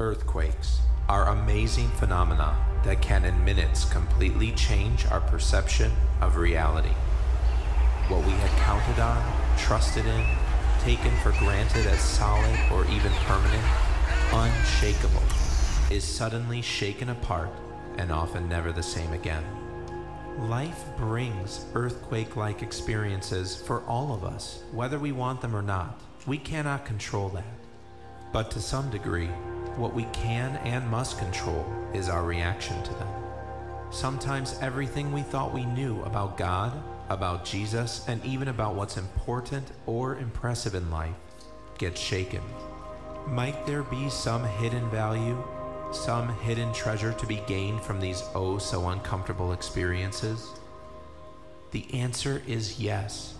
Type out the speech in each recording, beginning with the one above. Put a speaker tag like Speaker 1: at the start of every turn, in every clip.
Speaker 1: Earthquakes are amazing phenomena that can in minutes completely change our perception of reality. What we had counted on, trusted in, taken for granted as solid or even permanent, unshakable, is suddenly shaken apart and often never the same again. Life brings earthquake like experiences for all of us, whether we want them or not. We cannot control that. But to some degree, what we can and must control is our reaction to them. Sometimes everything we thought we knew about God, about Jesus, and even about what's important or impressive in life gets shaken. Might there be some hidden value, some hidden treasure to be gained from these oh so uncomfortable experiences? The answer is yes.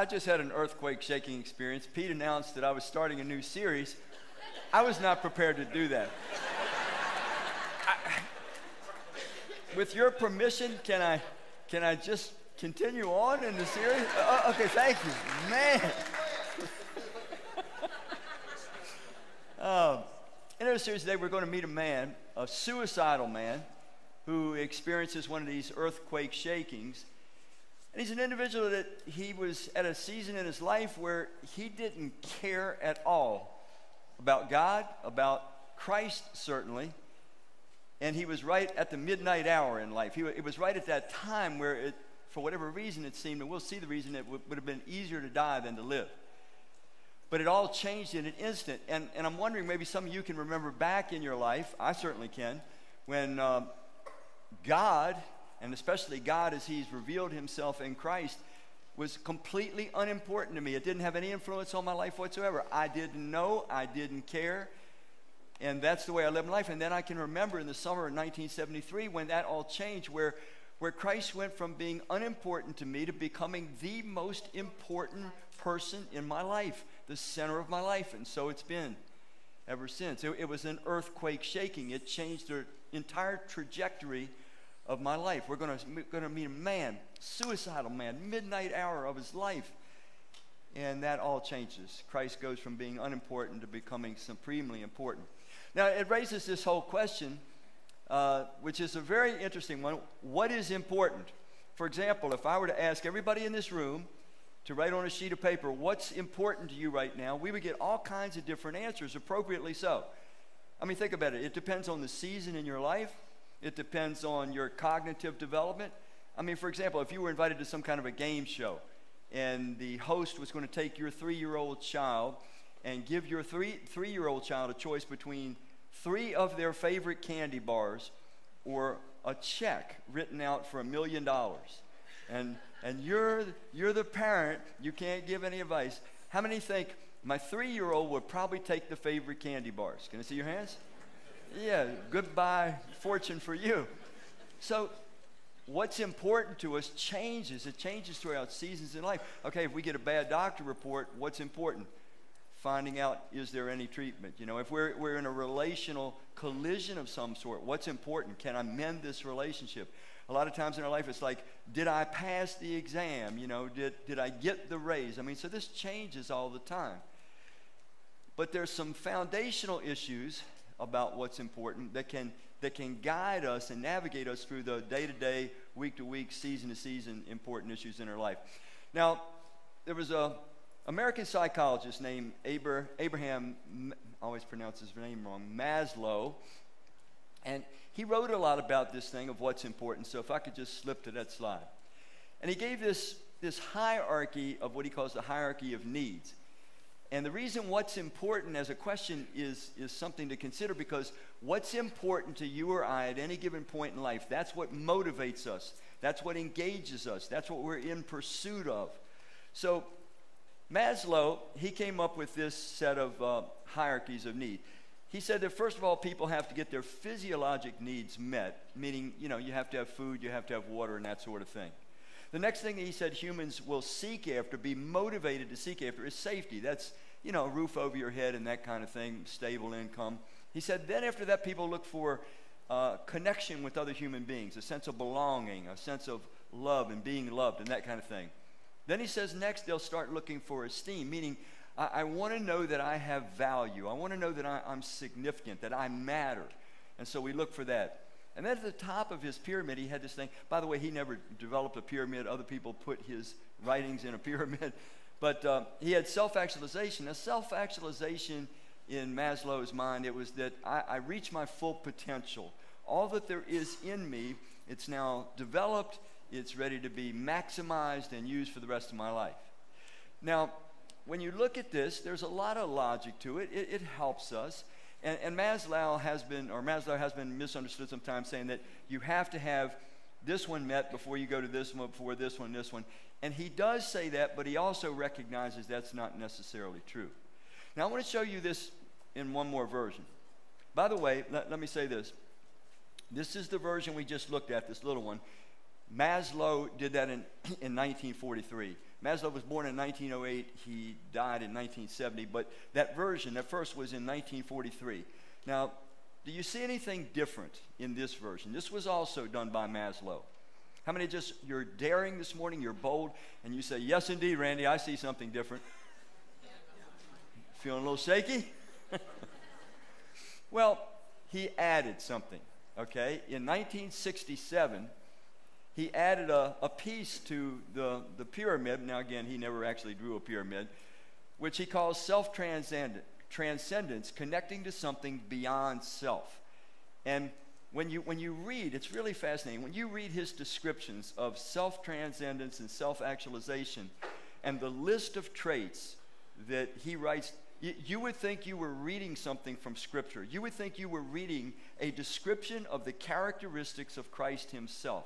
Speaker 2: I, just had an earthquake shaking experience. Pete announced that I was starting a new series. I was not prepared to do that. I, with your permission, can I, can I just continue on in the series? Uh, uh okay, thank you. Man. um, in our series today, we're going to meet a man, a suicidal man, who experiences one of these earthquake shakings. And he's an individual that he was at a season in his life where he didn't care at all about God, about Christ, certainly. And he was right at the midnight hour in life. He, it was right at that time where, it, for whatever reason, it seemed, and we'll see the reason, it would, have been easier to die than to live. But it all changed in an instant. And, and I'm wondering, maybe some of you can remember back in your life, I certainly can, when um, God and especially God as He's revealed Himself in Christ, was completely unimportant to me. It didn't have any influence on my life whatsoever. I didn't know, I didn't care. And that's the way I lived my life. And then I can remember in the summer of 1973 when that all changed, where, where Christ went from being unimportant to me to becoming the most important person in my life, the center of my life. And so it's been ever since. It, it was an earthquake shaking, it changed the entire trajectory of my life. We're going to meet a man, suicidal man, midnight hour of his life. And that all changes. Christ goes from being unimportant to becoming supremely important. Now, it raises this whole question, uh, which is a very interesting one. What is important? For example, if I were to ask everybody in this room to write on a sheet of paper what's important to you right now, we would get all kinds of different answers, appropriately so. I mean, think about it. It depends on the season in your life. It depends on your cognitive development. I mean, for example, if you were invited to some kind of a game show and the host was going to take your three year old child and give your three, three year old child a choice between three of their favorite candy bars or a check written out for a million dollars. And, and you're, you're the parent, you can't give any advice. How many think my three year old would probably take the favorite candy bars? Can I see your hands? Yeah, goodbye fortune for you. So, what's important to us changes. It changes throughout seasons in life. Okay, if we get a bad doctor report, what's important? Finding out is there any treatment? You know, if we're, we're in a relational collision of some sort, what's important? Can I mend this relationship? A lot of times in our life, it's like, did I pass the exam? You know, did, did I get the raise? I mean, so this changes all the time. But there's some foundational issues about what's important that can that can guide us and navigate us through the day to day, week to week, season to season important issues in our life. Now, there was a American psychologist named Aber, Abraham, always pronounce his name wrong, Maslow, and he wrote a lot about this thing of what's important. So if I could just slip to that slide. And he gave this, this hierarchy of what he calls the hierarchy of needs. And the reason what's important as a question is, is something to consider because what's important to you or I at any given point in life, that's what motivates us. That's what engages us. That's what we're in pursuit of. So, Maslow, he came up with this set of uh, hierarchies of need. He said that first of all, people have to get their physiologic needs met, meaning, you know, you have to have food, you have to have water, and that sort of thing. The next thing he said humans will seek after, be motivated to seek after, is safety. That's, you know, a roof over your head and that kind of thing, stable income. He said, then after that, people look for uh, connection with other human beings, a sense of belonging, a sense of love and being loved, and that kind of thing. Then he says next they'll start looking for esteem, meaning I, I want to know that I have value. I want to know that I, I'm significant, that I matter. And so we look for that. And then at the top of his pyramid, he had this thing. By the way, he never developed a pyramid. Other people put his writings in a pyramid. But uh, he had self actualization. Now, self actualization in Maslow's mind, it was that I, I reach my full potential. All that there is in me, it's now developed, it's ready to be maximized and used for the rest of my life. Now, when you look at this, there's a lot of logic to it. It, it helps us. And, and Maslow has been, or Maslow has been misunderstood sometimes, saying that you have to have this one met before you go to this one, before this one, this one. And he does say that, but he also recognizes that's not necessarily true. Now, I want to show you this in one more version. By the way, let, let me say this. This is the version we just looked at, this little one. Maslow did that in, in 1943. Maslow was born in 1908. He died in 1970. But that version, that first was in 1943. Now, do you see anything different in this version? This was also done by Maslow. How many just, you're daring this morning, you're bold, and you say, Yes, indeed, Randy, I see something different. Feeling a little shaky? well, he added something, okay? In 1967, he added a, a piece to the, the pyramid. Now, again, he never actually drew a pyramid, which he calls self transcendence, connecting to something beyond self. And when you, when you read, it's really fascinating. When you read his descriptions of self transcendence and self actualization and the list of traits that he writes, you, you would think you were reading something from Scripture. You would think you were reading a description of the characteristics of Christ himself.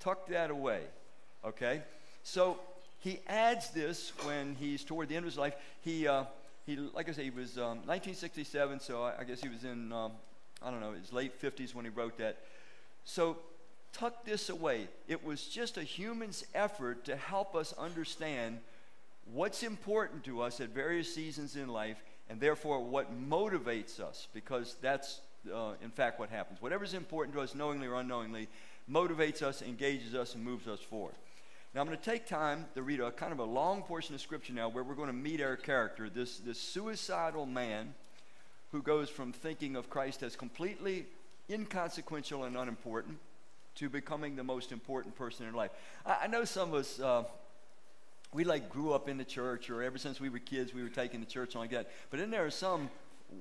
Speaker 2: Tuck that away, okay? So he adds this when he's toward the end of his life. He, uh, he like I say, he was um, 1967, so I, I, guess he was in, um, I don't know, his late 50s when he wrote that. So tuck this away. It was just a human's effort to help us understand what's important to us at various seasons in life, and therefore what motivates us, because that's, uh, in fact, what happens. Whatever's important to us, knowingly or unknowingly, motivates us, engages us, and moves us forward. Now, I'm going to take time to read a kind of a long portion of Scripture now where we're going to meet our character, this, this suicidal man who goes from thinking of Christ as completely inconsequential and unimportant to becoming the most important person in life. I, I know some of us, uh, we like grew up in the church, or ever since we were kids, we were taken to church and like that. But then there are some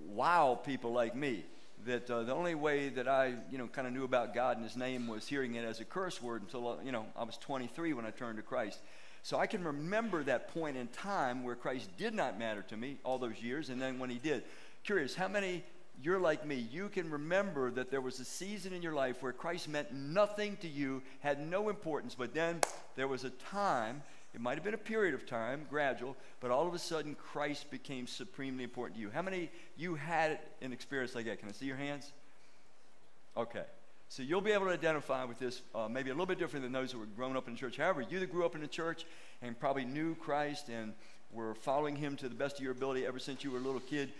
Speaker 2: wow people like me that uh, the only way that I, you know, kind of knew about God and His name was hearing it as a curse word until, uh, you know, I was 23 when I turned to Christ. So I can remember that point in time where Christ did not matter to me all those years, and then when He did. Curious, how many you're like me? You can remember that there was a season in your life where Christ meant nothing to you, had no importance, but then there was a time it might have been a period of time, gradual, but all of a sudden Christ became supremely important to you. How many you had an experience like that? Can I see your hands? Okay. So you'll be able to identify with this uh, maybe a little bit different than those who were grown up in the church. However, you that grew up in the church and probably knew Christ and were following him to the best of your ability ever since you were a little kid,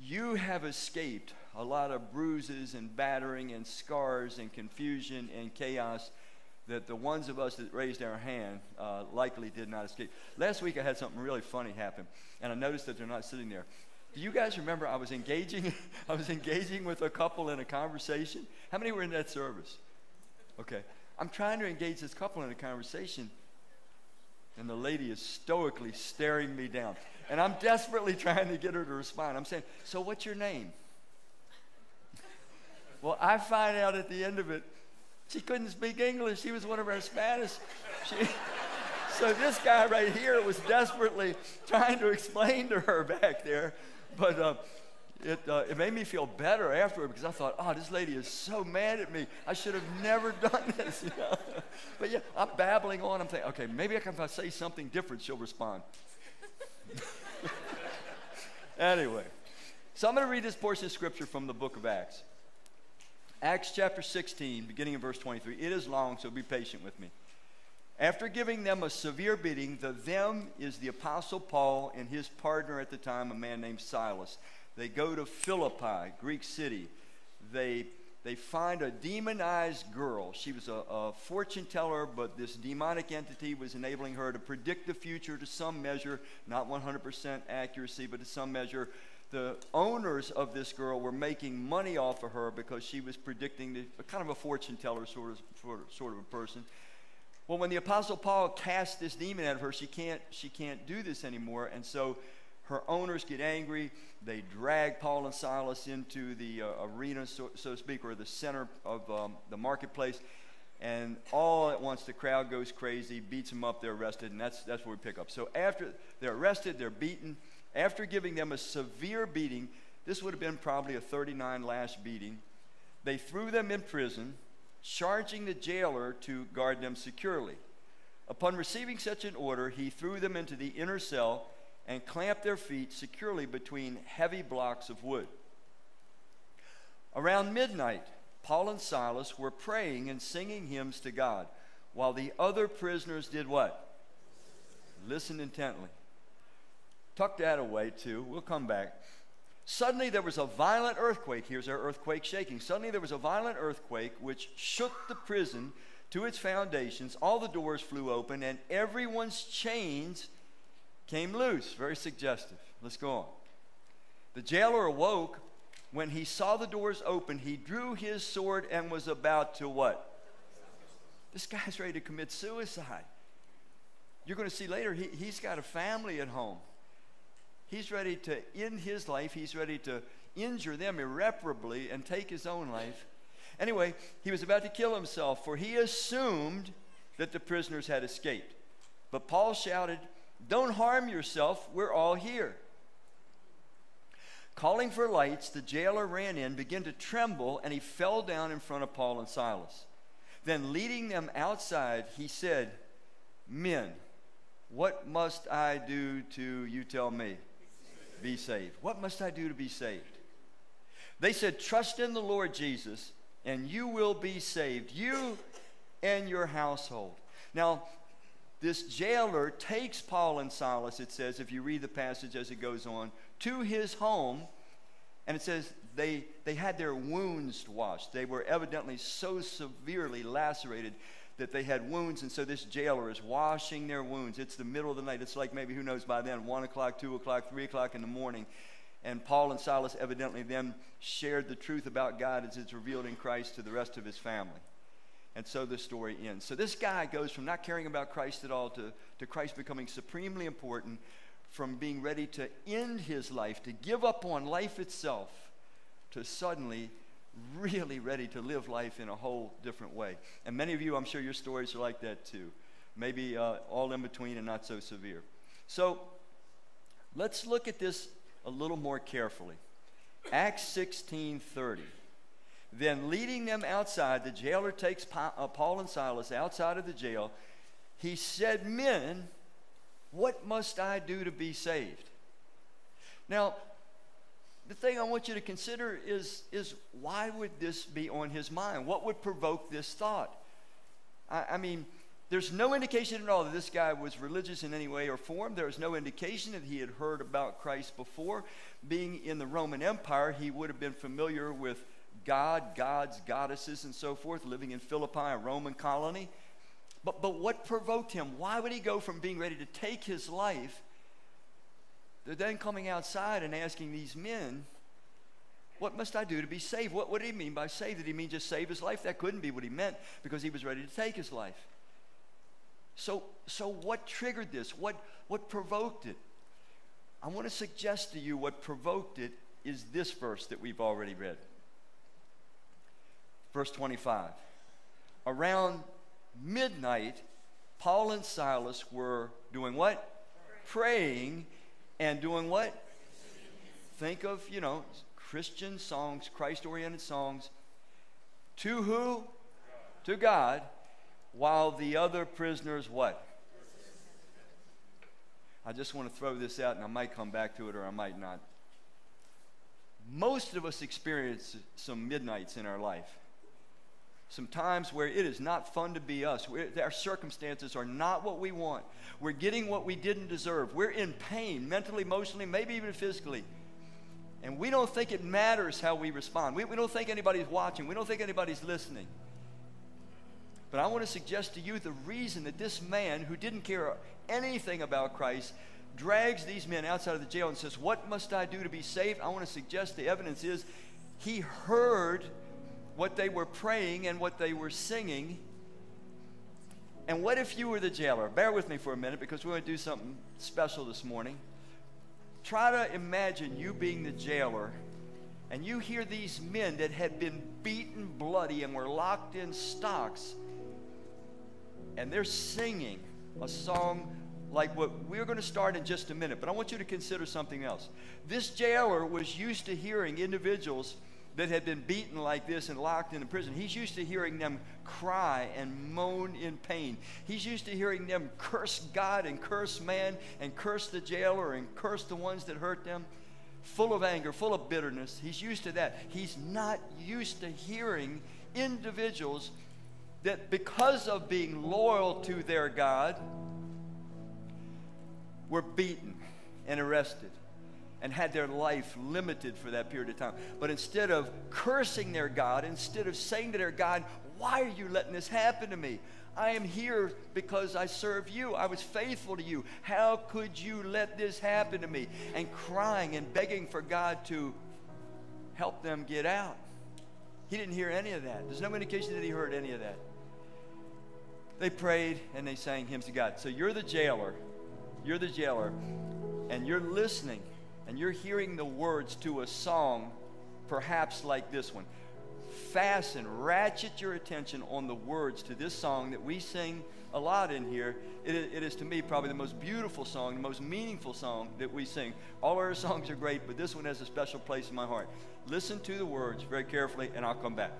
Speaker 2: you have escaped a lot of bruises and battering and scars and confusion and chaos that the ones of us that raised our hand uh, likely did not escape. Last week I had something really funny happen, and I noticed that they're not sitting there. Do you guys remember I was engaging? I was engaging with a couple in a conversation. How many were in that service? Okay, I'm trying to engage this couple in a conversation, and the lady is stoically staring me down, and I'm desperately trying to get her to respond. I'm saying, "So what's your name?" well, I find out at the end of it she couldn't speak English. She was one of our Spanish. She, so this guy right here was desperately trying to explain to her back there, but uh, it, uh, it made me feel better afterward because I thought, oh, this lady is so mad at me. I should have never done this. You know? But yeah, I'm babbling on. I'm thinking, okay, maybe I can, if I say something different, she'll respond. anyway, so I'm going to read this portion of scripture from the book of Acts. Acts chapter 16, beginning in verse 23. It is long, so be patient with me. After giving them a severe beating, the them is the Apostle Paul and his partner at the time, a man named Silas. They go to Philippi, Greek city. They, they find a demonized girl. She was a, a, fortune teller, but this demonic entity was enabling her to predict the future to some measure, not 100% accuracy, but to some measure. The owners of this girl were making money off of her because she was predicting the, kind of a fortune teller sort of, sort of a person. Well, when the Apostle Paul cast this demon out of her, she can't, she can't do this anymore. And so her owners get angry. They drag Paul and Silas into the uh, arena, so, so, to speak, or the center of um, the marketplace. And all at once, the crowd goes crazy, beats them up, they're arrested, and that's, that's where we pick up. So after they're arrested, they're beaten. After giving them a severe beating, this would have been probably a 39 lash beating, they threw them in prison, charging the jailer to guard them securely. Upon receiving such an order, he threw them into the inner cell and clamped their feet securely between heavy blocks of wood. Around midnight, Paul and Silas were praying and singing hymns to God, while the other prisoners did what? Listen intently. Tuck that away too. We'll come back. Suddenly there was a violent earthquake. Here's our earthquake shaking. Suddenly there was a violent earthquake which shook the prison to its foundations. All the doors flew open, and everyone's chains came loose. Very suggestive. Let's go on. The jailer awoke. When he saw the doors open, he drew his sword and was about to what? This guy's ready to commit suicide. You're going to see later, he, he's got a family at home. He's ready to end his life. He's ready to injure them irreparably and take his own life. Anyway, he was about to kill himself, for he assumed that the prisoners had escaped. But Paul shouted, don't harm yourself. We're all here. Calling for lights, the jailer ran in, began to tremble, and he fell down in front of Paul and Silas. Then, leading them outside, he said, Men, what must I do to, you tell me, be saved? What must I do to be saved? They said, Trust in the Lord Jesus, and you will be saved, you and your household. Now, this jailer takes Paul and Silas, it says, if you read the passage as it goes on, to his home. And it says they, they had their wounds washed. They were evidently so severely lacerated that they had wounds. And so this jailer is washing their wounds. It's the middle of the night. It's like maybe, who knows, by then, 1 o'clock, 2 o'clock, 3 o'clock in the morning. And Paul and Silas evidently then shared the truth about God as it's revealed in Christ to the rest of his family. And so the story ends. So this guy goes from not caring about Christ at all to, to Christ becoming supremely important, from being ready to end his life, to give up on life itself, to suddenly really ready to live life in a whole different way. And many of you, I'm sure your stories are like that too. Maybe uh, all in between and not so severe. So let's look at this a little more carefully. Acts 16 30. Then, leading them outside, the jailer takes uh, Paul and Silas outside of the jail. He said, Men, what must I do to be saved? Now, the thing I want you to consider is, is why would this be on his mind? What would provoke this thought? I, I mean, there's no indication at all that this guy was religious in any way or form. There's no indication that he had heard about Christ before. Being in the Roman Empire, he would have been familiar with God, gods, goddesses, and so forth, living in Philippi, a Roman colony. But, but what provoked him? Why would he go from being ready to take his life to then coming outside and asking these men, What must I do to be saved? What, what did he mean by saved? Did he mean just save his life? That couldn't be what he meant because he was ready to take his life. So, so what triggered this? What, what provoked it? I want to suggest to you what provoked it is this verse that we've already read. Verse 25. Around midnight, Paul and Silas were doing what? Praying and doing what? Think of, you know, Christian songs, Christ oriented songs. To who? To God. While the other prisoners what? I just want to throw this out and I might come back to it or I might not. Most of us experience some midnights in our life some times where it is not fun to be us. We're, our circumstances are not what we want. We're getting what we didn't deserve. We're in pain, mentally, emotionally, maybe even physically. And we don't think it matters how we respond. We, we don't think anybody's watching. We don't think anybody's listening. But I want to suggest to you the reason that this man who didn't care anything about Christ drags these men outside of the jail and says, What must I do to be saved? I want to suggest the evidence is he heard what they were praying and what they were singing. And what if you were the jailer? Bear with me for a minute because we're going to do something special this morning. Try to imagine you being the jailer and you hear these men that had been beaten bloody and were locked in stocks and they're singing a song like what we're going to start in just a minute. But I want you to consider something else. This jailer was used to hearing individuals that had been beaten like this and locked in a prison. He's used to hearing them cry and moan in pain. He's used to hearing them curse God and curse man and curse the jailer and curse the ones that hurt them. Full of anger, full of bitterness. He's used to that. He's not used to hearing individuals that because of being loyal to their God were beaten and arrested and had their life limited for that period of time. But instead of cursing their God, instead of saying to their God, Why are you letting this happen to me? I am here because I serve you. I was faithful to you. How could you let this happen to me? And crying and begging for God to help them get out. He didn't hear any of that. There's no indication that he heard any of that. They prayed and they sang hymns to God. So you're the jailer. You're the jailer. And you're listening and you're hearing the words to a song, perhaps like this one, fasten, ratchet your attention on the words to this song that we sing a lot in here. It, it is to me probably the most beautiful song, the most meaningful song that we sing. All our songs are great, but this one has a special place in my heart. Listen to the words very carefully, and I'll come back.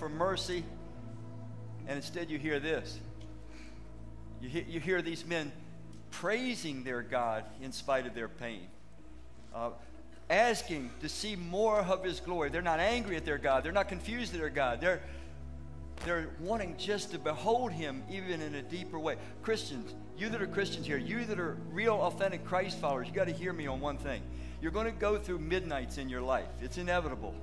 Speaker 2: For mercy, and instead you hear this. You hear, you hear these men praising their God in spite of their pain, uh, asking to see more of His glory. They're not angry at their God, they're not confused at their God. They're, they're wanting just to behold Him even in a deeper way. Christians, you that are Christians here, you that are real, authentic Christ followers, you got to hear me on one thing. You're going to go through midnights in your life, it's inevitable.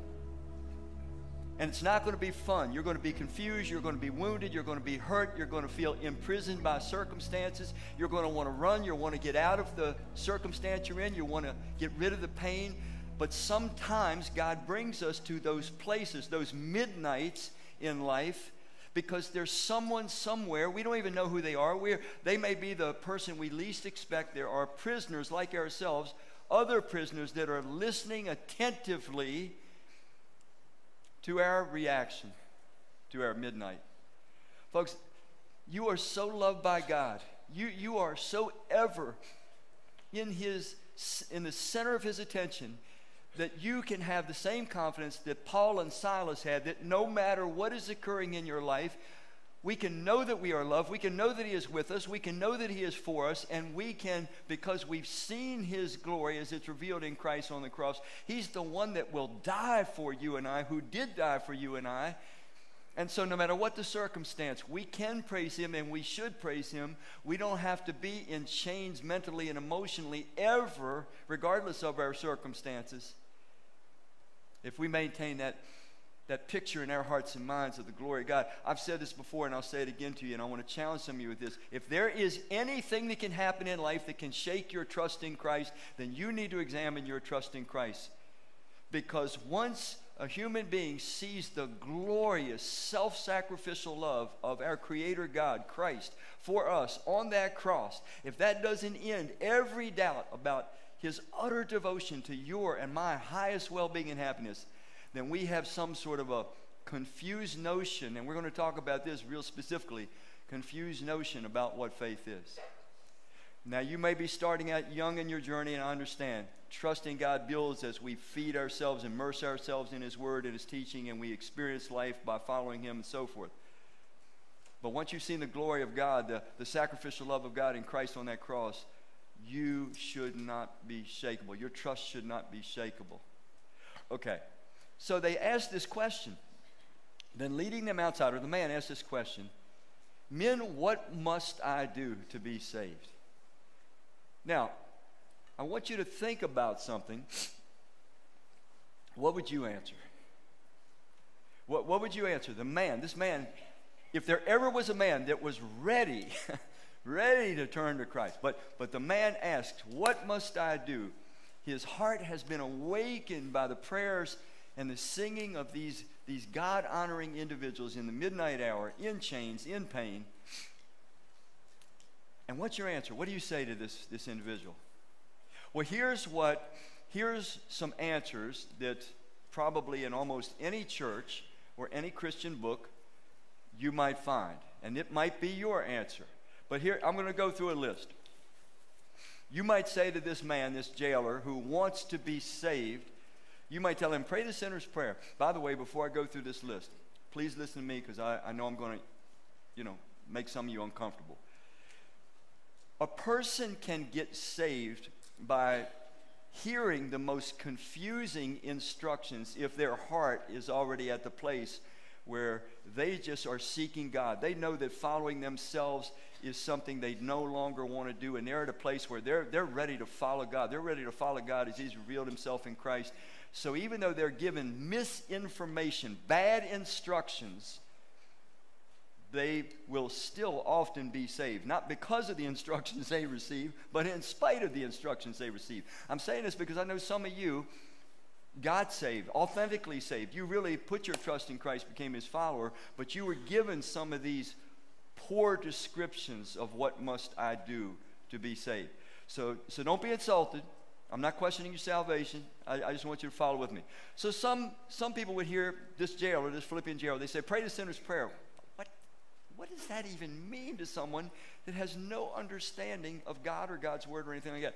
Speaker 2: And it's not going to be fun. You're going to be confused. You're going to be wounded. You're going to be hurt. You're going to feel imprisoned by circumstances. You're going to want to run. You want to get out of the circumstance you're in. You want to get rid of the pain. But sometimes God brings us to those places, those midnights in life, because there's someone somewhere. We don't even know who they are. We're, they may be the person we least expect. There are prisoners like ourselves, other prisoners that are listening attentively to our reaction to our midnight. Folks, you are so loved by God. You, you are so ever in his in the center of his attention that you can have the same confidence that Paul and Silas had that no matter what is occurring in your life, we can know that we are loved. We can know that He is with us. We can know that He is for us. And we can, because we've seen His glory as it's revealed in Christ on the cross, He's the one that will die for you and I, who did die for you and I. And so, no matter what the circumstance, we can praise Him and we should praise Him. We don't have to be in chains mentally and emotionally ever, regardless of our circumstances. If we maintain that that picture in our hearts and minds of the glory of God. I've said this before and I'll say it again to you, and I want to challenge some of you with this. If there is anything that can happen in life that can shake your trust in Christ, then you need to examine your trust in Christ. Because once a human being sees the glorious self sacrificial love of our Creator God, Christ, for us on that cross, if that doesn't end every doubt about his utter devotion to your and my highest well being and happiness, then we have some sort of a confused notion, and we're going to talk about this real specifically confused notion about what faith is. Now, you may be starting out young in your journey, and I understand. Trusting God builds as we feed ourselves, immerse ourselves in His Word and His teaching, and we experience life by following Him and so forth. But once you've seen the glory of God, the, the sacrificial love of God in Christ on that cross, you should not be shakable. Your trust should not be shakable. Okay. So they asked this question. Then, leading them outside, or the man asked this question Men, what must I do to be saved? Now, I want you to think about something. What would you answer? What, what would you answer? The man, this man, if there ever was a man that was ready, ready to turn to Christ, but, but the man asked, What must I do? His heart has been awakened by the prayers and the singing of these, these God honoring individuals in the midnight hour, in chains, in pain. And what's your answer? What do you say to this, this individual? Well, here's what, here's some answers that probably in almost any church or any Christian book you might find. And it might be your answer. But here, I'm going to go through a list. You might say to this man, this jailer, who wants to be saved, you might tell him, pray the sinner's prayer. By the way, before I go through this list, please listen to me because I, I know I'm going to, you know, make some of you uncomfortable. A person can get saved by hearing the most confusing instructions if their heart is already at the place where they just are seeking God. They know that following themselves is something they no longer want to do, and they're at a place where they're, they're ready to follow God. They're ready to follow God as He's revealed Himself in Christ. So even though they're given misinformation, bad instructions, they will still often be saved. Not because of the instructions they receive, but in spite of the instructions they receive. I'm saying this because I know some of you got saved, authentically saved. You really put your trust in Christ, became his follower, but you were given some of these poor descriptions of what must I do to be saved. So, so don't be insulted. I'm not questioning your salvation. I, I, just want you to follow with me. So some, some people would hear this jailer, this Philippian jailer, they say, pray the sinner's prayer. What, what does that even mean to someone that has no understanding of God or God's word or anything like that?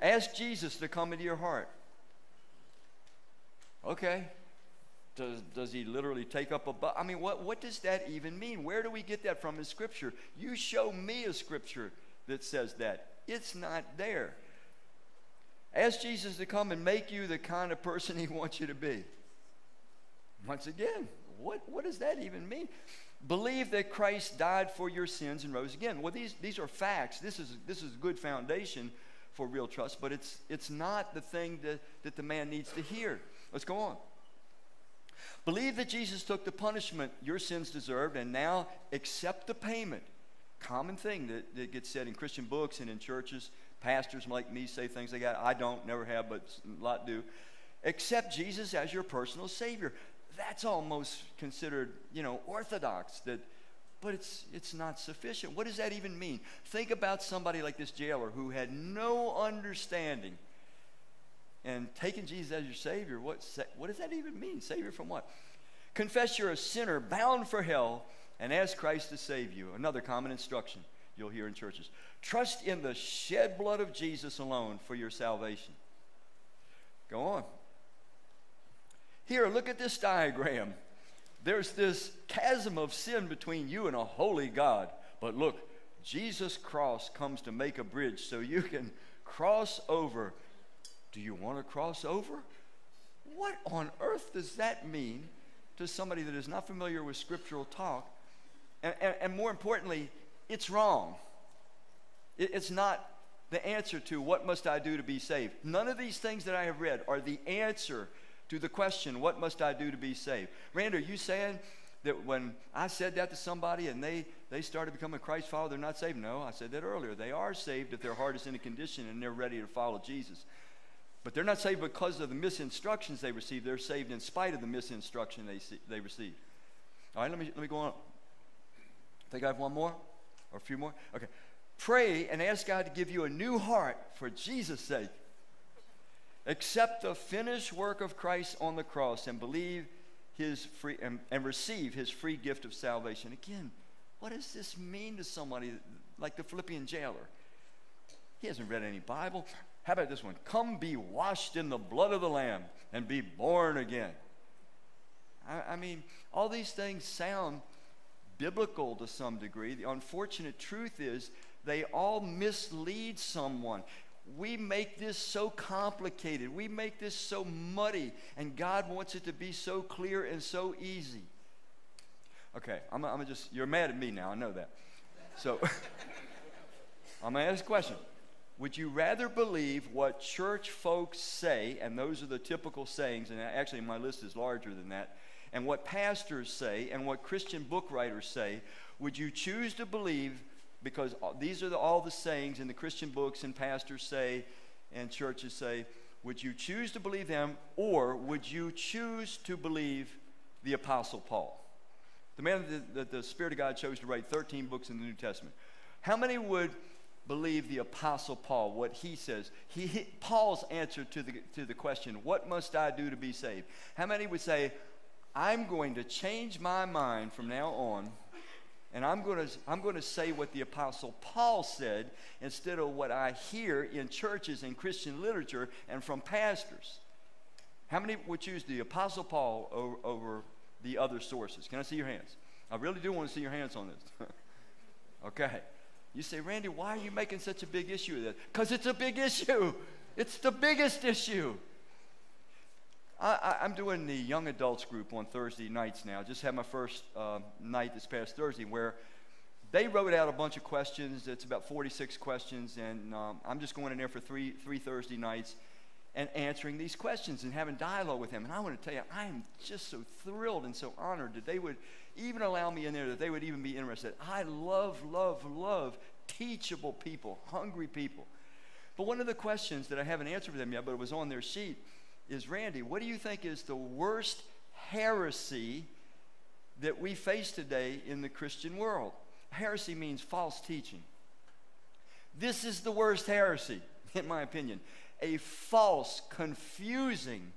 Speaker 2: Ask Jesus to come into your heart. Okay. Does, does he literally take up a bu- I mean, what, what does that even mean? Where do we get that from in Scripture? You show me a Scripture that says that. It's not there. Ask Jesus to come and make you the kind of person he wants you to be. Once again, what, what does that even mean? Believe that Christ died for your sins and rose again. Well, these, these are facts. This is, this is a good foundation for real trust, but it's, it's not the thing that, that the man needs to hear. Let's go on. Believe that Jesus took the punishment your sins deserved and now accept the payment. Common thing that, that gets said in Christian books and in churches. Pastors like me say things they got, I don't, never have, but a lot do. Accept Jesus as your personal Savior. That's almost considered, you know, orthodox. That, but it's it's not sufficient. What does that even mean? Think about somebody like this jailer who had no understanding and taking Jesus as your Savior. What what does that even mean? Savior from what? Confess you're a sinner bound for hell and ask Christ to save you. Another common instruction you'll hear in churches. Trust in the shed blood of Jesus alone for your salvation. Go on. Here, look at this diagram. There's this chasm of sin between you and a holy God. But look, Jesus' cross comes to make a bridge so you can cross over. Do you want to cross over? What on earth does that mean to somebody that is not familiar with scriptural talk? And, and, and more importantly, it's wrong. It, it's not the answer to what must I do to be saved. None of these things that I have read are the answer to the question, what must I do to be saved? Randy, are you saying that when I said that to somebody and they, they started becoming a Christ follower, they're not saved? No, I said that earlier. They are saved if their heart is in a condition and they're ready to follow Jesus. But they're not saved because of the misinstructions they received. They're saved in spite of the misinstruction they, see, they received. All right, let me, let me go on. Think I have one more? Or a few more? Okay. Pray and ask God to give you a new heart for Jesus' sake. Accept the finished work of Christ on the cross and believe his free and, and receive his free gift of salvation. Again, what does this mean to somebody like the Philippian jailer? He hasn't read any Bible. How about this one? Come be washed in the blood of the Lamb and be born again. I, I mean, all these things sound biblical to some degree. The unfortunate truth is they all mislead someone. We make this so complicated. We make this so muddy, and God wants it to be so clear and so easy. Okay, I'm, I'm just, you're mad at me now, I know that. So, I'm going to ask a question. Would you rather believe what church folks say, and those are the typical sayings, and actually my list is larger than that, and what pastors say, and what Christian book writers say? Would you choose to believe because these are the, all the sayings in the Christian books and pastors say and churches say. Would you choose to believe them or would you choose to believe the Apostle Paul? The man that the, Spirit of God chose to write 13 books in the New Testament. How many would believe the Apostle Paul, what he says? He, he, Paul's answer to the, to the question, What must I do to be saved? How many would say, I'm going to change my mind from now on and I'm going to I'm going to say what the apostle Paul said instead of what I hear in churches and Christian literature and from pastors. How many would choose the apostle Paul over, over the other sources? Can I see your hands? I really do want to see your hands on this. okay. You say, Randy, why are you making such a big issue of this? Because it's a big issue. It's the biggest issue. I, am doing the young adults group on Thursday nights now. Just had my first uh, night this past Thursday where they wrote out a bunch of questions. It's about 46 questions, and um, I'm just going in there for three, three Thursday nights and answering these questions and having dialogue with them. And I want to tell you, I am just so thrilled and so honored that they would even allow me in there, that they would even be interested. I love, love, love teachable people, hungry people. But one of the questions that I haven't answered for them yet, but it was on their sheet, is Randy, what do you think is the worst heresy that we face today in the Christian world? Heresy means false teaching. This is the worst heresy, in my opinion. A false, confusing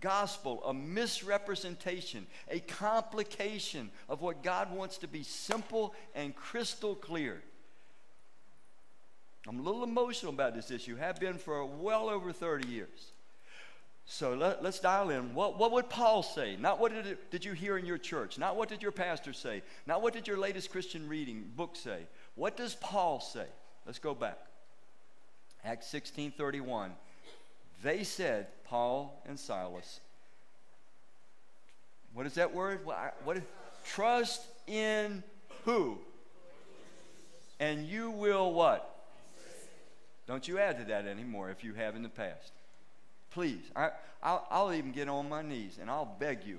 Speaker 2: gospel, a misrepresentation, a complication of what God wants to be simple and crystal clear. I'm a little emotional about this issue, have been for well over 30 years. So let, us dial in. What, what would Paul say? Not what did, it, did you hear in your church? Not what did your pastor say? Not what did your latest Christian reading book say? What does Paul say? Let's go back. Acts 16:31. They said, Paul and Silas. What is that word? What, is, trust in who? And you will what? Don't you add to that anymore if you have in the past. Please. I, I'll, I'll even get on my knees and I'll beg you.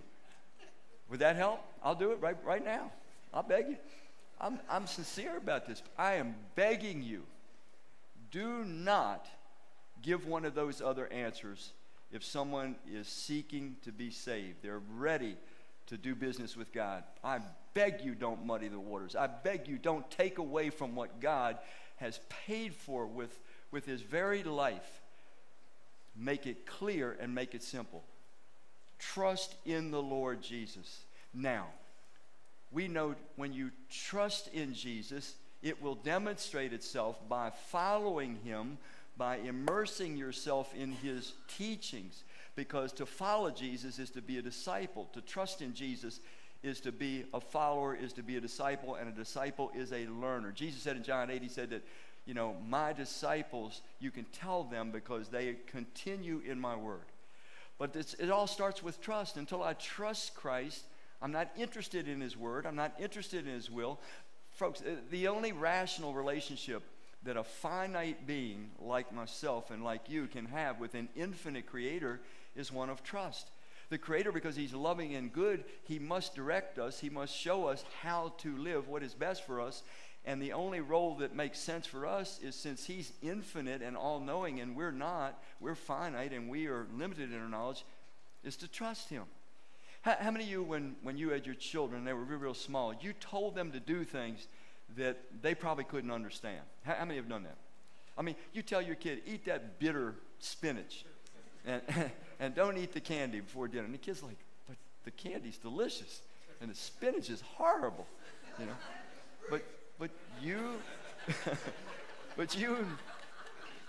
Speaker 2: Would that help? I'll do it right, right now. I'll beg you. I'm, I'm sincere about this. I am begging you. Do not give one of those other answers if someone is seeking to be saved. They're ready to do business with God. I beg you don't muddy the waters. I beg you don't take away from what God has paid for with, with his very life. Make it clear and make it simple. Trust in the Lord Jesus. Now, we know when you trust in Jesus, it will demonstrate itself by following him, by immersing yourself in his teachings. Because to follow Jesus is to be a disciple. To trust in Jesus is to be a follower, is to be a disciple, and a disciple is a learner. Jesus said in John 8, he said that, you know, my disciples, you can tell them because they continue in my word. But it all starts with trust. Until I trust Christ, I'm not interested in his word, I'm not interested in his will. Folks, uh, the only rational relationship that a finite being like myself and like you can have with an infinite creator is one of trust. The Creator, because He's loving and good, He must direct us. He must show us how to live, what is best for us. And the only role that makes sense for us is since He's infinite and all knowing and we're not, we're finite and we are limited in our knowledge, is to trust Him. How, how many of you, when, when you had your children, they were real, real small, you told them to do things that they probably couldn't understand? How, how many have done that? I mean, you tell your kid, eat that bitter spinach. And, and don't eat the candy before dinner. And the kid's like, but the candy's delicious, and the spinach is horrible, you know. But but you, but you,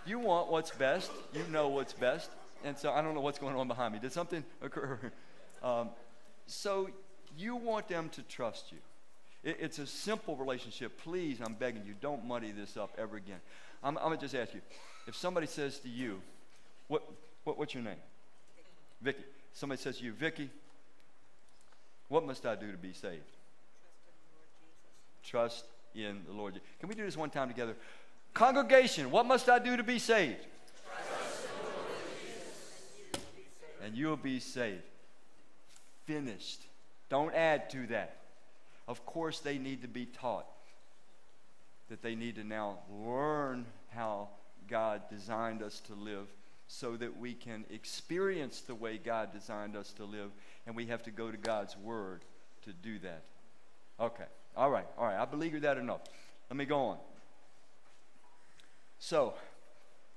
Speaker 2: you want what's best. You know what's best, and so I don't know what's going on behind me. Did something occur? Um, so you want them to trust you. It, it's a simple relationship. Please, I'm begging you, don't muddy this up ever again. I'm, I'm gonna just ask you, if somebody says to you, what, what what's your name? Vicky. Somebody says to you, Vicky, what must I do to be saved? Trust in the Lord. Can we do this one time together? Congregation, what must I do to be saved? And you'll be saved. Finished. Don't add to that. Of course, they need to be taught that they need to now learn how God designed us to live so that we can experience the way God designed us to live, and we have to go to God's Word to do that. Okay, all right, all right. I believe you that enough. Let me go on. So,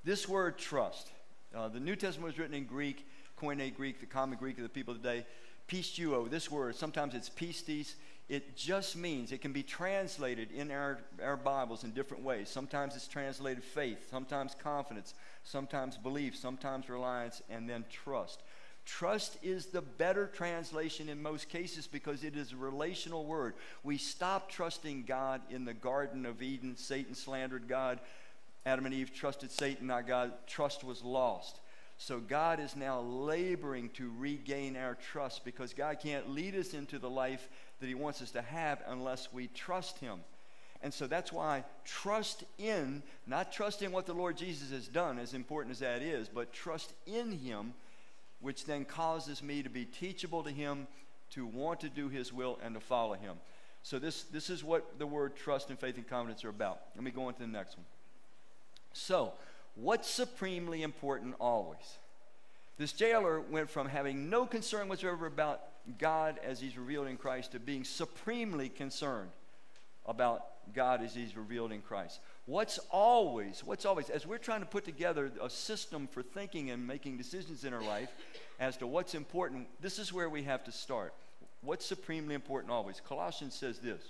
Speaker 2: this word trust, uh, the New Testament was written in Greek, Koine Greek, the common Greek of the people today. Pisteuo, this word, sometimes it's pistis, it just means, it can be translated in our, our Bibles in different ways. Sometimes it's translated faith, sometimes confidence, sometimes belief, sometimes reliance, and then trust. Trust is the better translation in most cases because it is a relational word. We stopped trusting God in the Garden of Eden. Satan slandered God. Adam and Eve trusted Satan, not God. Trust was lost. So God is now laboring to regain our trust because God can't lead us into the life that He wants us to have unless we trust Him. And so that's why trust in, not trust in what the Lord Jesus has done, as important as that is, but trust in Him, which then causes me to be teachable to Him, to want to do His will, and to follow Him. So this, this is what the word trust and faith and confidence are about. Let me go on to the next one. So, what's supremely important always? This jailer went from having no concern whatsoever about God as he's revealed in Christ to being supremely concerned about God as he's revealed in Christ. What's always, what's always, as we're trying to put together a system for thinking and making decisions in our life as to what's important, this is where we have to start. What's supremely important always? Colossians says this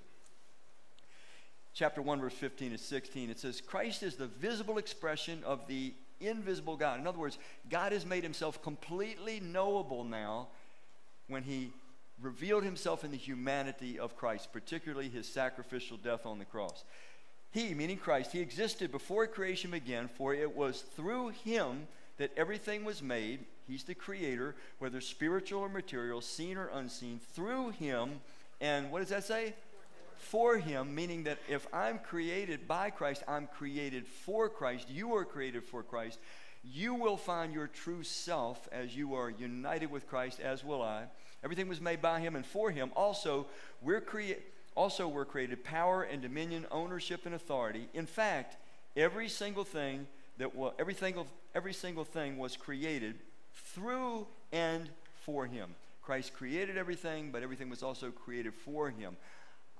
Speaker 2: chapter 1, verse 15 to 16, it says, Christ is the visible expression of the invisible God. In other words, God has made himself completely knowable now when he revealed himself in the humanity of Christ, particularly his sacrificial death on the cross. He, meaning Christ, he existed before creation began, for it was through him that everything was made. He's the creator, whether spiritual or material, seen or unseen, through him. And what does that say? For him, meaning that if I'm created by Christ, I'm created for Christ. You are created for Christ. You will find your true self as you are united with Christ, as will I. Everything was made by him and for him. Also, we're created also were created power and dominion, ownership and authority. In fact, every single thing that every single, every single thing was created through and for him. Christ created everything, but everything was also created for him.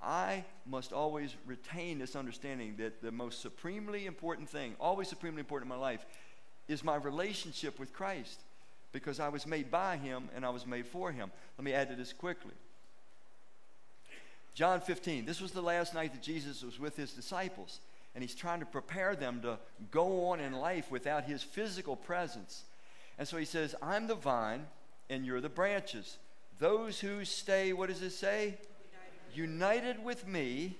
Speaker 2: I must always retain this understanding that the most supremely important thing, always supremely important in my life, is my relationship with Christ because I was made by him and I was made for him. Let me add to this quickly. John 15, this was the last night that Jesus was with his disciples, and he's trying to prepare them to go on in life without his physical presence. And so he says, I'm the vine, and you're the branches. Those who stay, what does it say? United, United with me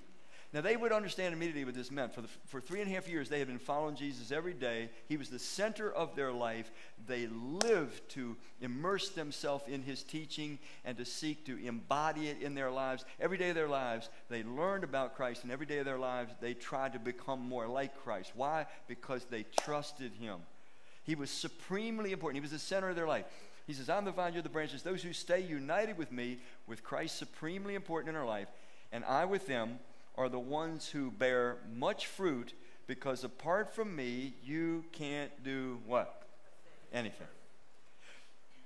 Speaker 2: now, they would understand immediately what this meant. For, the, for three and a half years, they had been following Jesus every day. He was the center of their life. They lived to immerse themselves in his teaching and to seek to embody it in their lives. Every day of their lives, they learned about Christ, and every day of their lives, they tried to become more like Christ. Why? Because they trusted him. He was supremely important, he was the center of their life. He says, I'm the vine, you're the branches. Those who stay united with me, with Christ supremely important in our life, and I with them are the ones who bear much fruit because apart from me, you can't do what? Anything.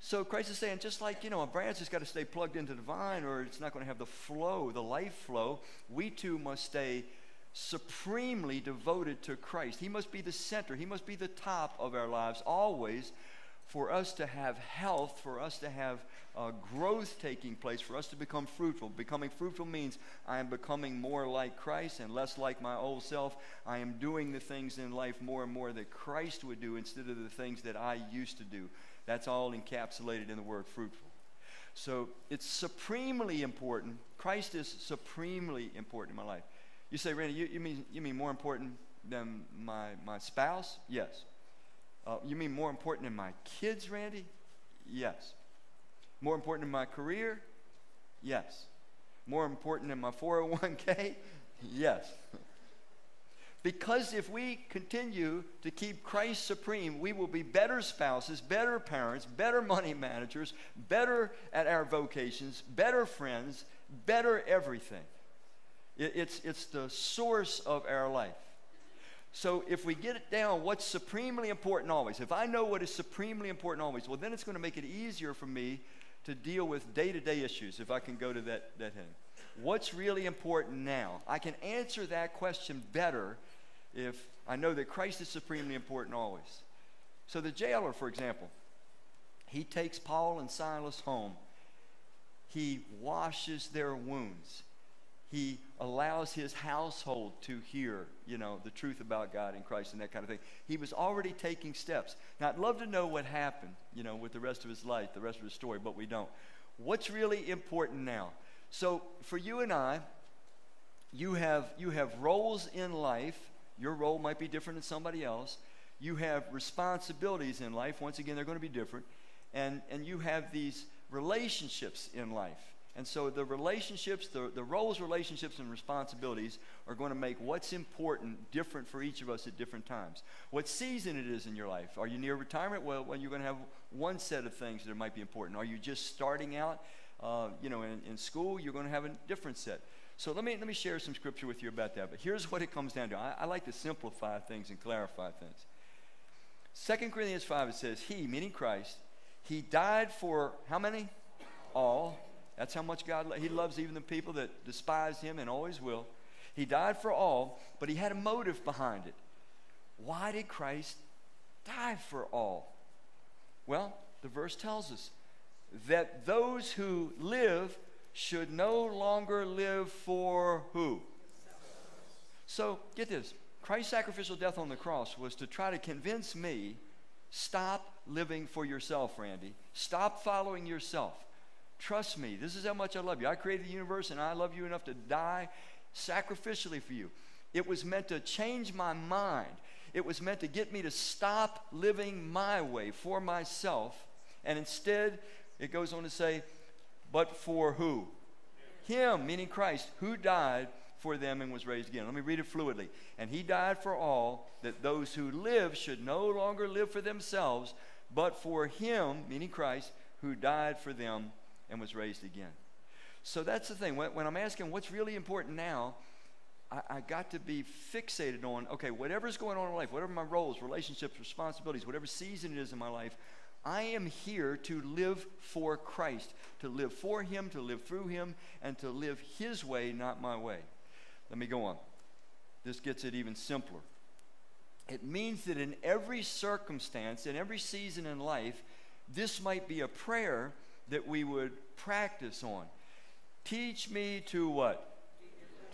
Speaker 2: So Christ is saying, just like, you know, a branch has got to stay plugged into the vine or it's not going to have the flow, the life flow, we too must stay supremely devoted to Christ. He must be the center, He must be the top of our lives always for us to have health, for us to have uh, growth taking place, for us to become fruitful. Becoming fruitful means I am becoming more like Christ and less like my old self. I am doing the things in life more and more that Christ would do instead of the things that I used to do. That's all encapsulated in the word fruitful. So it's supremely important. Christ is supremely important in my life. You say, Randy, you, you mean, you mean more important than my, my spouse? Yes. Uh, you mean more important than my kids, Randy? Yes. More important in my career? Yes. More important in my 401k? yes. because if we continue to keep Christ supreme, we will be better spouses, better parents, better money managers, better at our vocations, better friends, better everything. It's, it's the source of our life. So if we get it down, what's supremely important always? If I know what is supremely important always, well, then it's going to make it easier for me to deal with day-to-day issues. If I can go to that that head, what's really important now? I can answer that question better if I know that Christ is supremely important always. So the jailer, for example, he takes Paul and Silas home. He washes their wounds he allows his household to hear, you know, the truth about God and Christ and that kind of thing. He was already taking steps. Now, I'd love to know what happened, you know, with the rest of his life, the rest of his story, but we don't. What's really important now? So, for you and I, you have you have roles in life. Your role might be different than somebody else. You have responsibilities in life. Once again, they're going to be different. And and you have these relationships in life. And so the relationships, the, the roles, relationships, and responsibilities are going to make what's important different for each of us at different times. What season it is in your life. Are you near retirement? Well, you're going to have one set of things that might be important. Are you just starting out, uh, you know, in, in school? You're going to have a different set. So let me, let me share some scripture with you about that. But here's what it comes down to. I, I like to simplify things and clarify things. 2 Corinthians 5, it says, He, meaning Christ, He died for how many? All that's how much God, He loves even the people that despise Him and always will. He died for all, but He had a motive behind it. Why did Christ die for all? Well, the verse tells us that those who live should no longer live for who? So, get this Christ's sacrificial death on the cross was to try to convince me Stop living for yourself, Randy. Stop following yourself. Trust me, this is how much I love you. I created the universe and I love you enough to die sacrificially for you. It was meant to change my mind. It was meant to get me to stop living my way for myself. And instead, it goes on to say, but for who? Him, meaning Christ, who died for them and was raised again. Let me read it fluidly. And he died for all, that those who live should no longer live for themselves, but for him, meaning Christ, who died for them and was raised again. So that's the thing. When, when I'm asking what's really important now, I, I, got to be fixated on okay, whatever's going on in life, whatever my roles, relationships, responsibilities, whatever season it is in my life, I am here to live for Christ, to live for Him, to live through Him, and to live His way, not my way. Let me go on. This gets it even simpler. It means that in every circumstance, in every season in life, this might be a prayer that we would practice on. Teach me to what?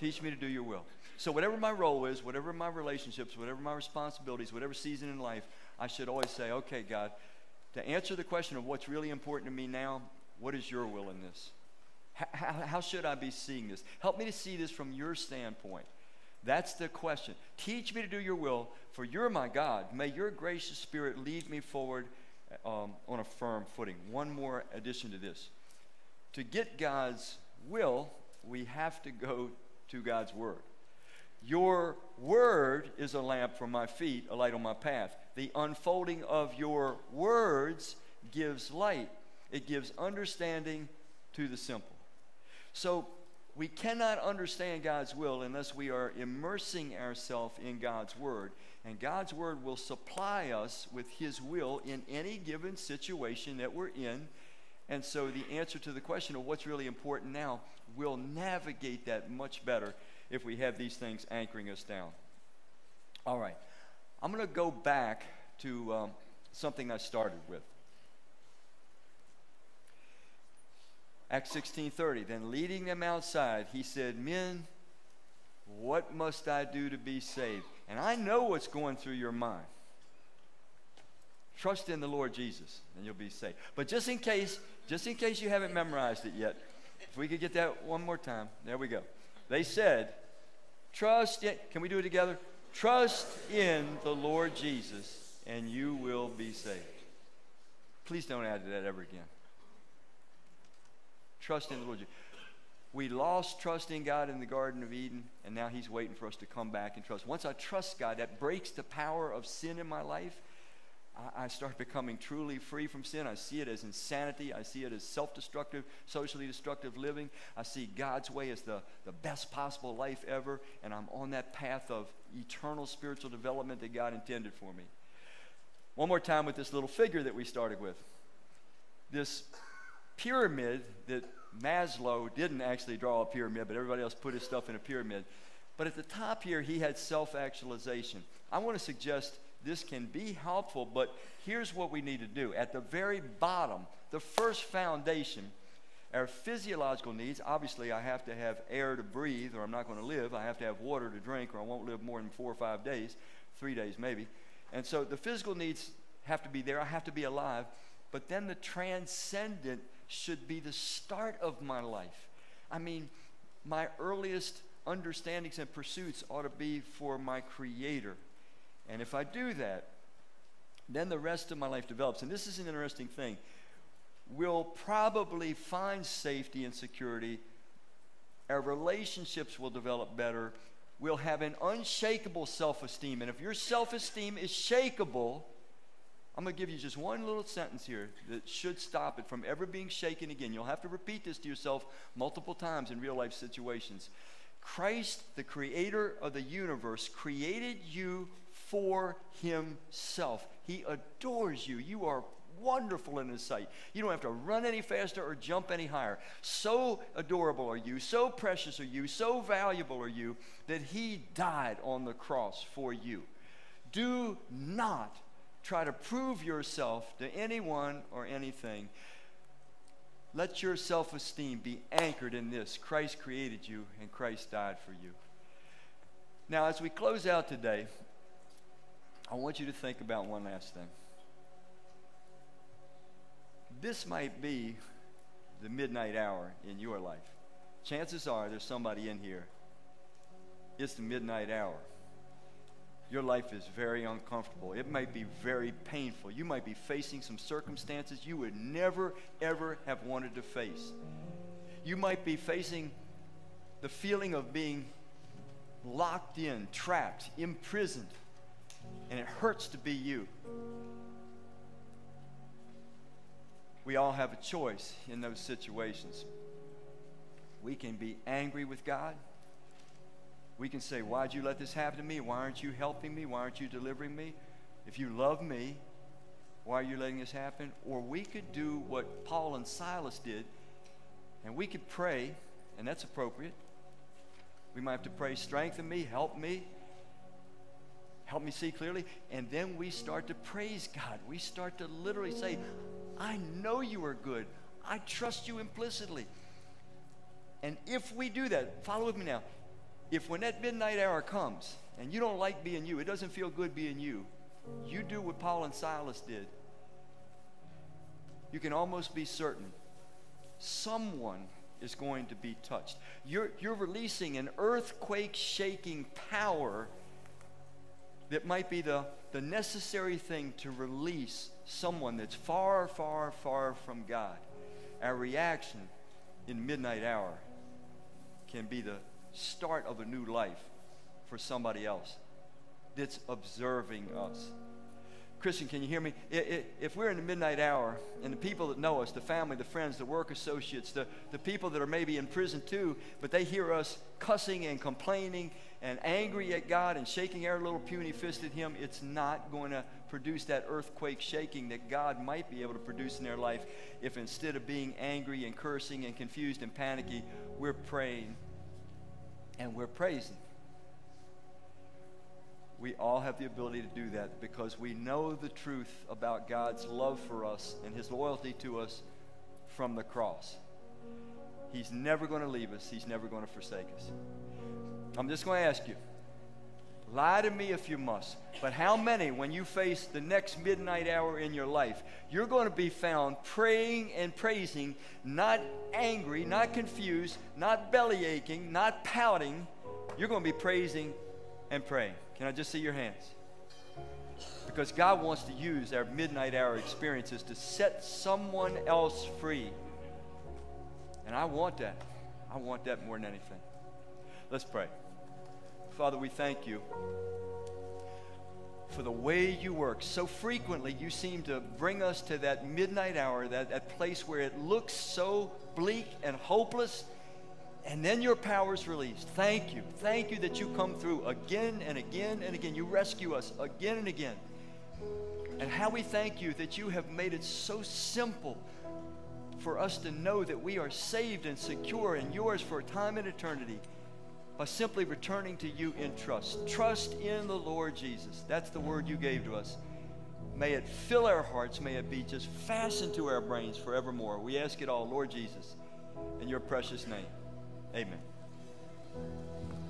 Speaker 2: Teach me to do your will. So, whatever my role is, whatever my relationships, whatever my responsibilities, whatever season in life, I should always say, okay, God, to answer the question of what's really important to me now, what is your will in this? How, how, should I be seeing this? Help me to see this from your standpoint. That's the question. Teach me to do your will, for you're my God. May your gracious spirit lead me forward um, on a firm footing. One more addition to this. To get God's will, we have to go to God's word. Your word is a lamp for my feet, a light on my path. The unfolding of your words gives light, it gives understanding to the simple. So we cannot understand God's will unless we are immersing ourselves in God's Word. And God's Word will supply us with His will in any given situation that we're in. And so the answer to the question of what's really important now, we'll navigate that much better if we have these things anchoring us down. All right. I'm going to go back to um, something I started with. Acts 16:30. Then leading them outside, he said, "Men, what must I do to be saved?" And I know what's going through your mind. Trust in the Lord Jesus, and you'll be saved. But just in case, just in case you haven't memorized it yet, if we could get that one more time. There we go. They said, "Trust in, can we do it together? Trust in the Lord Jesus, and you will be saved." Please don't add to that ever again. Trust in the Lord. We lost trust in God in the Garden of Eden, and now He's waiting for us to come back and trust. Once I trust God, that breaks the power of sin in my life. I, I start becoming truly free from sin. I see it as insanity. I see it as self destructive, socially destructive living. I see God's way as the, the best possible life ever, and I'm on that path of eternal spiritual development that God intended for me. One more time with this little figure that we started with. This pyramid that Maslow didn't actually draw a pyramid, but everybody else put his stuff in a pyramid. But at the top here, he had self actualization. I want to suggest this can be helpful, but here's what we need to do. At the very bottom, the first foundation, our physiological needs obviously, I have to have air to breathe, or I'm not going to live. I have to have water to drink, or I won't live more than four or five days, three days maybe. And so the physical needs have to be there. I have to be alive. But then the transcendent should be the start of my life. I mean, my earliest understandings and pursuits ought to be for my Creator. And if I do that, then the rest of my life develops. And this is an interesting thing. We'll probably find safety and security. Our relationships will develop better. We'll have an unshakable self esteem. And if your self esteem is shakable, I'm going to give you just one little sentence here that should stop it from ever being shaken again. You'll have to repeat this to yourself multiple times in real life situations. Christ, the creator of the universe, created you for himself. He adores you. You are wonderful in his sight. You don't have to run any faster or jump any higher. So adorable are you, so precious are you, so valuable are you that he died on the cross for you. Do not try to prove yourself to anyone or anything. Let your self esteem be anchored in this Christ created you and Christ died for you. Now, as we close out today, I want you to think about one last thing. this might be the midnight hour in your life. Chances are there's somebody in here. It's the midnight hour. Your life is very uncomfortable. It might be very painful. You might be facing some circumstances you would never, ever have wanted to face. You might be facing the feeling of being locked in, trapped, imprisoned, and it hurts to be you. We all have a choice in those situations. We can be angry with God. We can say, Why'd you let this happen to me? Why aren't you helping me? Why aren't you delivering me? If you love me, why are you letting this happen? Or we could do what Paul and Silas did, and we could pray, and that's appropriate. We might have to pray, Strengthen me, help me, help me see clearly. And then we start to praise God. We start to literally say, I know you are good. I trust you implicitly. And if we do that, follow with me now. If when that midnight hour comes and you don't like being you, it doesn't feel good being you, you do what Paul and Silas did. You can almost be certain someone is going to be touched. You're, you're releasing an earthquake shaking power that might be the, the necessary thing to release someone that's far, far, far from God. Our reaction in midnight hour can be the start of a new life for somebody else that's observing us. Christian, can you hear me? If we're in the midnight hour and the people that know us, the family, the friends, the work associates, the, the people that are maybe in prison too, but they hear us cussing and complaining and angry at God and shaking our little puny fist at Him, it's not going to produce that earthquake shaking that God might be able to produce in their life if instead of being angry and cursing and confused and panicky, we're praying and we're praising. We all have the ability to do that because we know the truth about God's love for us and His loyalty to us from the cross. He's never going to leave us, He's never going to forsake us. I'm just going to ask you lie to me if you must, but how many, when you face the next midnight hour in your life, you're going to be found praying and praising, not angry, not confused, not belly aching, not pouting? You're going to be praising and praying. Can I just see your hands? Because God wants to use our midnight hour experiences to set someone else free. And I want that. I want that more than anything. Let's pray. Father, we thank you for the way you work. So frequently, you seem to bring us to that midnight hour, that, that place where it looks so bleak and hopeless, and then your power is released. Thank you. Thank you that you come through again and again and again. You rescue us again and again. And how we thank you that you have made it so simple for us to know that we are saved and secure and yours for time and eternity by simply returning to you in trust. Trust in the Lord Jesus. That's the word you gave to us. May it fill our hearts. May it be just fastened to our brains forevermore. We ask it all, Lord Jesus, in your precious name. Amen.